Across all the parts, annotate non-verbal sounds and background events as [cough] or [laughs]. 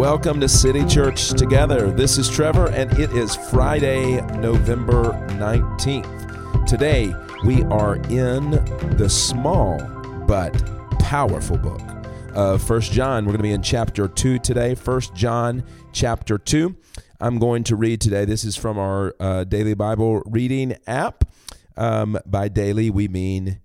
welcome to City Church Together. This is Trevor, and it is Friday, November 19th. Today, we are in the small but powerful book of First John. We're going to be in chapter 2 today, First John chapter 2. I'm going to read today. This is from our uh, daily Bible reading app. Um, by daily, we mean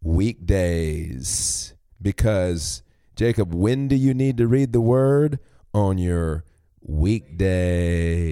weekdays. Because, Jacob, when do you need to read the word? On your weekdays.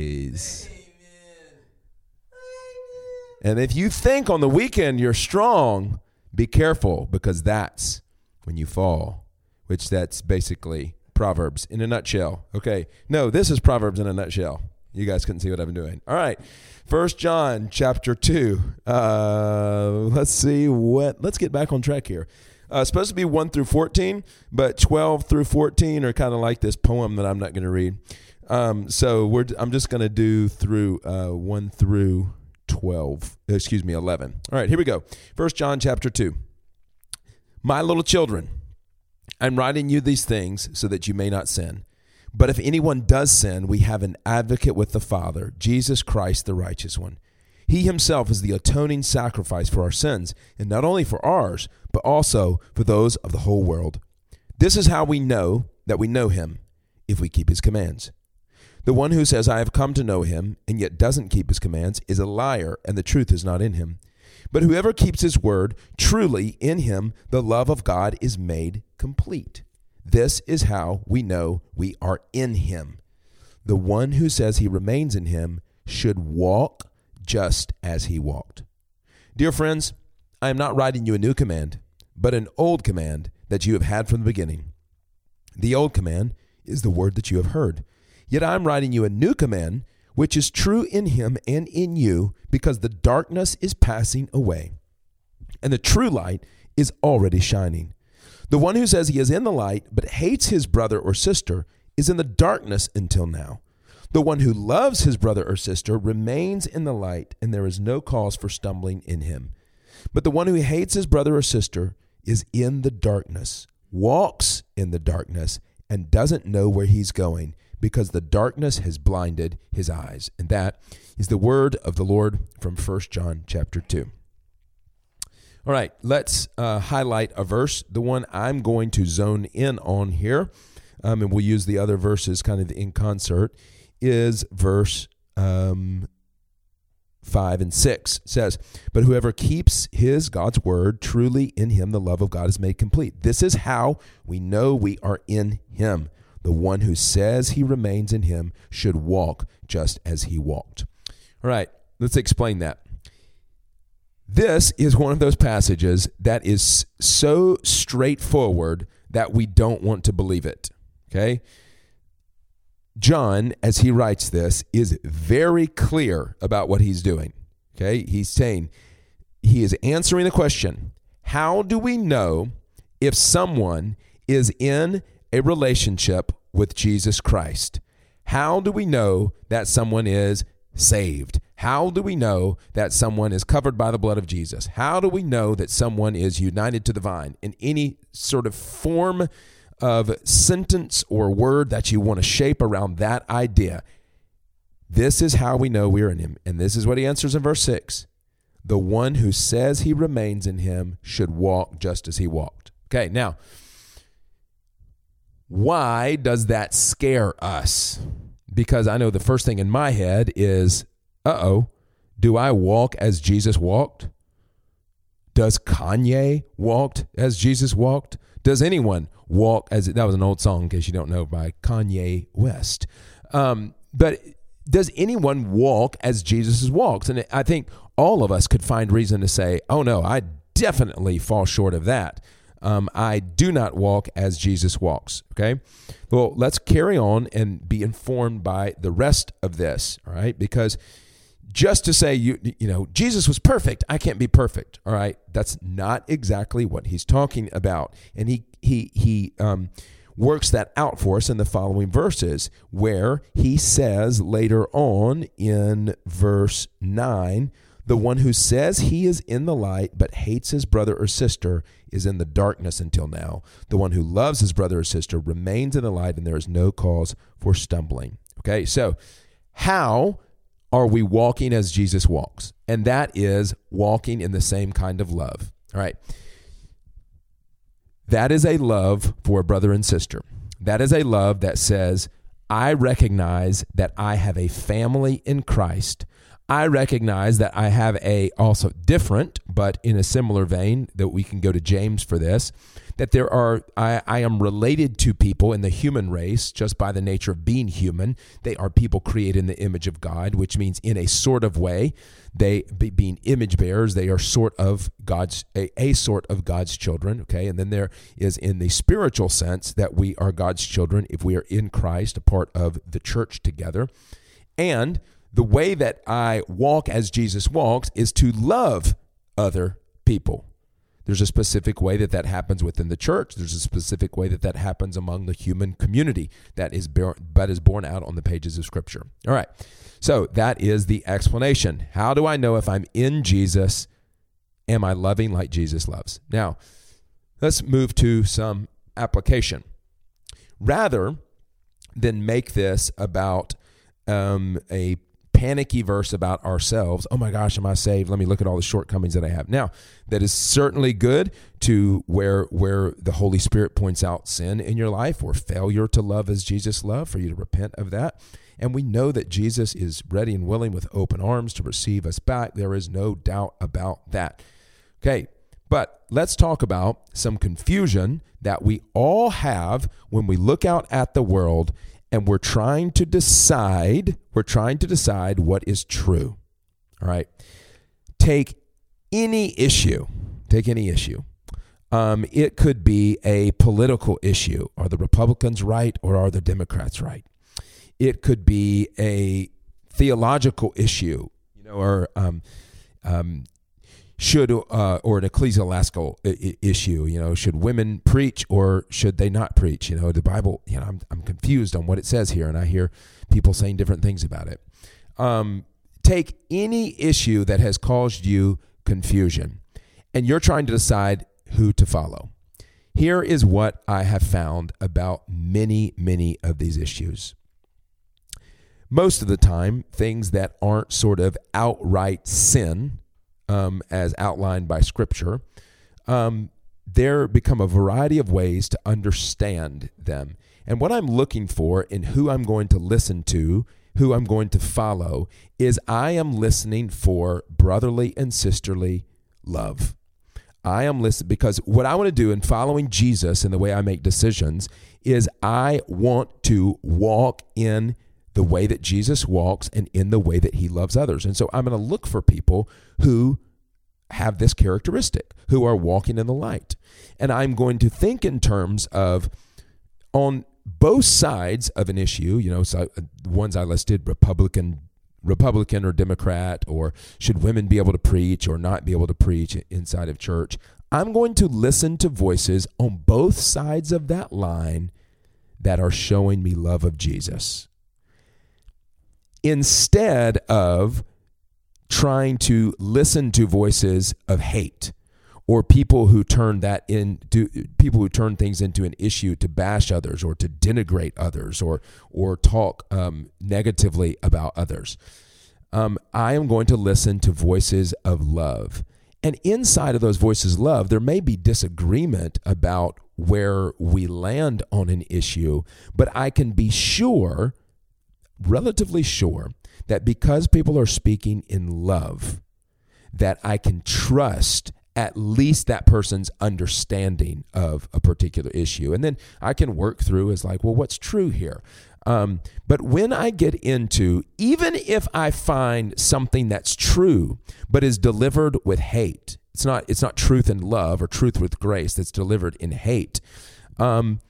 And if you think on the weekend you're strong, be careful because that's when you fall, which that's basically Proverbs in a nutshell. Okay. No, this is Proverbs in a nutshell. You guys couldn't see what I'm doing. All right. First John chapter 2. Uh, let's see what, let's get back on track here. Uh, supposed to be 1 through 14, but 12 through 14 are kind of like this poem that I'm not going to read. Um, so we're, I'm just going to do through uh, 1 through 12, excuse me, 11. All right, here we go. First John chapter 2. My little children, I'm writing you these things so that you may not sin. But if anyone does sin, we have an advocate with the Father, Jesus Christ, the righteous one. He himself is the atoning sacrifice for our sins, and not only for ours, but also for those of the whole world. This is how we know that we know him, if we keep his commands. The one who says, I have come to know him, and yet doesn't keep his commands, is a liar, and the truth is not in him. But whoever keeps his word, truly in him the love of God is made complete. This is how we know we are in him. The one who says he remains in him should walk just as he walked. Dear friends, I am not writing you a new command, but an old command that you have had from the beginning. The old command is the word that you have heard. Yet I am writing you a new command, which is true in him and in you, because the darkness is passing away, and the true light is already shining. The one who says he is in the light, but hates his brother or sister, is in the darkness until now. The one who loves his brother or sister remains in the light, and there is no cause for stumbling in him. But the one who hates his brother or sister is in the darkness, walks in the darkness, and doesn't know where he's going because the darkness has blinded his eyes. And that is the word of the Lord from 1 John chapter 2. All right, let's uh, highlight a verse, the one I'm going to zone in on here, um, and we'll use the other verses kind of in concert, is verse um, 5 and 6 says, But whoever keeps his, God's word, truly in him the love of God is made complete. This is how we know we are in him. The one who says he remains in him should walk just as he walked. All right, let's explain that. This is one of those passages that is so straightforward that we don't want to believe it. Okay? John, as he writes this, is very clear about what he's doing. Okay? He's saying, he is answering the question how do we know if someone is in a relationship with Jesus Christ? How do we know that someone is saved? How do we know that someone is covered by the blood of Jesus? How do we know that someone is united to the vine in any sort of form of sentence or word that you want to shape around that idea? This is how we know we're in him. And this is what he answers in verse 6. The one who says he remains in him should walk just as he walked. Okay, now, why does that scare us? Because I know the first thing in my head is, uh oh, do I walk as Jesus walked? Does Kanye walked as Jesus walked? Does anyone walk as that was an old song in case you don't know by Kanye West? Um, but does anyone walk as Jesus walks? And I think all of us could find reason to say, oh no, I definitely fall short of that. Um, I do not walk as Jesus walks. Okay. Well, let's carry on and be informed by the rest of this. All right. Because just to say you you know Jesus was perfect, I can't be perfect. All right. That's not exactly what he's talking about. And he he he um works that out for us in the following verses where he says later on in verse 9 The one who says he is in the light but hates his brother or sister is in the darkness until now. The one who loves his brother or sister remains in the light, and there is no cause for stumbling. Okay, so how are we walking as Jesus walks? And that is walking in the same kind of love. All right. That is a love for a brother and sister. That is a love that says, I recognize that I have a family in Christ. I recognize that I have a also different, but in a similar vein that we can go to James for this, that there are I, I am related to people in the human race just by the nature of being human. They are people created in the image of God, which means in a sort of way, they being image bearers, they are sort of God's a, a sort of God's children. Okay, and then there is in the spiritual sense that we are God's children if we are in Christ, a part of the church together, and the way that I walk as Jesus walks is to love other people. There's a specific way that that happens within the church. There's a specific way that that happens among the human community that is that is borne out on the pages of Scripture. All right, so that is the explanation. How do I know if I'm in Jesus? Am I loving like Jesus loves? Now, let's move to some application. Rather than make this about um, a panicky verse about ourselves. Oh my gosh, am I saved? Let me look at all the shortcomings that I have. Now, that is certainly good to where where the Holy Spirit points out sin in your life or failure to love as Jesus loved, for you to repent of that. And we know that Jesus is ready and willing with open arms to receive us back. There is no doubt about that. Okay, but let's talk about some confusion that we all have when we look out at the world and we're trying to decide, we're trying to decide what is true. All right. Take any issue, take any issue. Um, it could be a political issue. Are the Republicans right or are the Democrats right? It could be a theological issue, you know, or um, um, should uh, or an ecclesiastical issue you know should women preach or should they not preach? You know the bible you know i'm, I'm confused on what it says here and i hear people saying different things about it. Um, take any issue that has caused you confusion and you're trying to decide who to follow. Here is what i have found about many many of these issues. Most of the time things that aren't sort of outright sin um, as outlined by Scripture, um, there become a variety of ways to understand them. And what I'm looking for in who I'm going to listen to, who I'm going to follow, is I am listening for brotherly and sisterly love. I am listening because what I want to do in following Jesus and the way I make decisions is I want to walk in the way that Jesus walks and in the way that he loves others. And so I'm going to look for people who have this characteristic, who are walking in the light. And I'm going to think in terms of on both sides of an issue, you know, so uh, the ones I listed Republican Republican or Democrat, or should women be able to preach or not be able to preach inside of church? I'm going to listen to voices on both sides of that line that are showing me love of Jesus instead of trying to listen to voices of hate or people who turn that into people who turn things into an issue to bash others or to denigrate others or or talk um, negatively about others. Um, I am going to listen to voices of love. And inside of those voices of love, there may be disagreement about where we land on an issue, but I can be sure relatively sure that because people are speaking in love, that I can trust at least that person's understanding of a particular issue. And then I can work through as like, well, what's true here? Um, but when I get into, even if I find something that's true, but is delivered with hate, it's not, it's not truth and love or truth with grace that's delivered in hate. Um,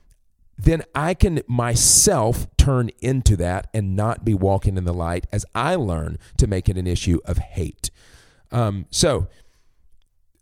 then I can myself turn into that and not be walking in the light as I learn to make it an issue of hate. Um, so,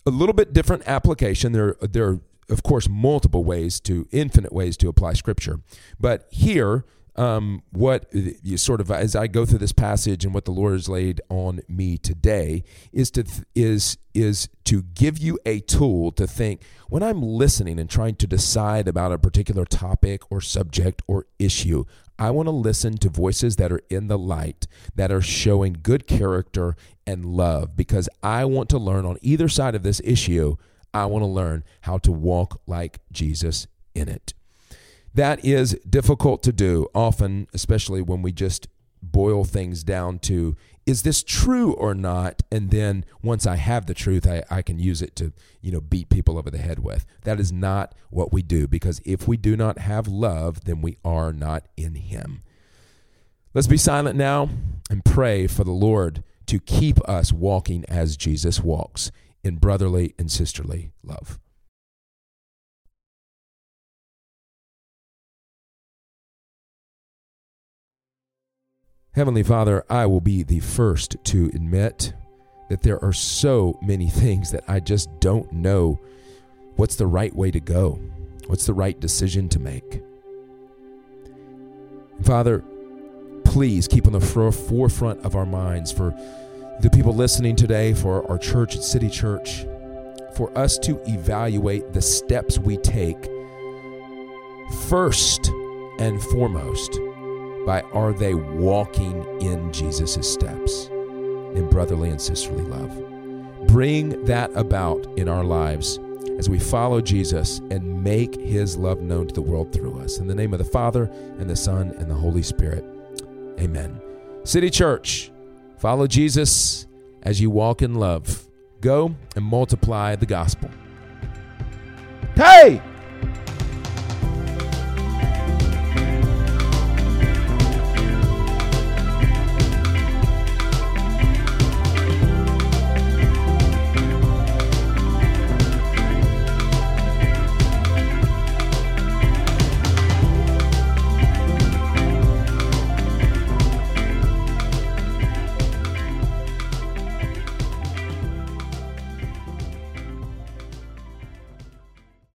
a little bit different application. There, there are, of course, multiple ways to, infinite ways to apply Scripture. But here, um, what you sort of as I go through this passage and what the Lord has laid on me today is to is is to give you a tool to think when I'm listening and trying to decide about a particular topic or subject or issue. I want to listen to voices that are in the light, that are showing good character and love, because I want to learn on either side of this issue. I want to learn how to walk like Jesus in it. That is difficult to do, often, especially when we just boil things down to is this true or not? And then once i have the truth I, I can use it to you know beat people over the head with. That is not what we do because if we do not have love then we are not in him. Let's be silent now and pray for the lord to keep us walking as jesus walks in brotherly and sisterly love Heavenly Father, I will be the first to admit that there are so many [laughs] things that I just don't know what's the right way to go, what's the right decision to make. Father, please keep on the forefront of our minds for the people listening today, for our church at City Church, for us to evaluate the steps we take first and foremost by are they walking in Jesus' steps in brotherly and sisterly love? Bring that about in our lives as we follow Jesus and make his love known to the world through us. In the name of the Father, and the Son, and the Holy Spirit. Amen. City Church, follow Jesus as you walk in love. Go and multiply the gospel. Hey!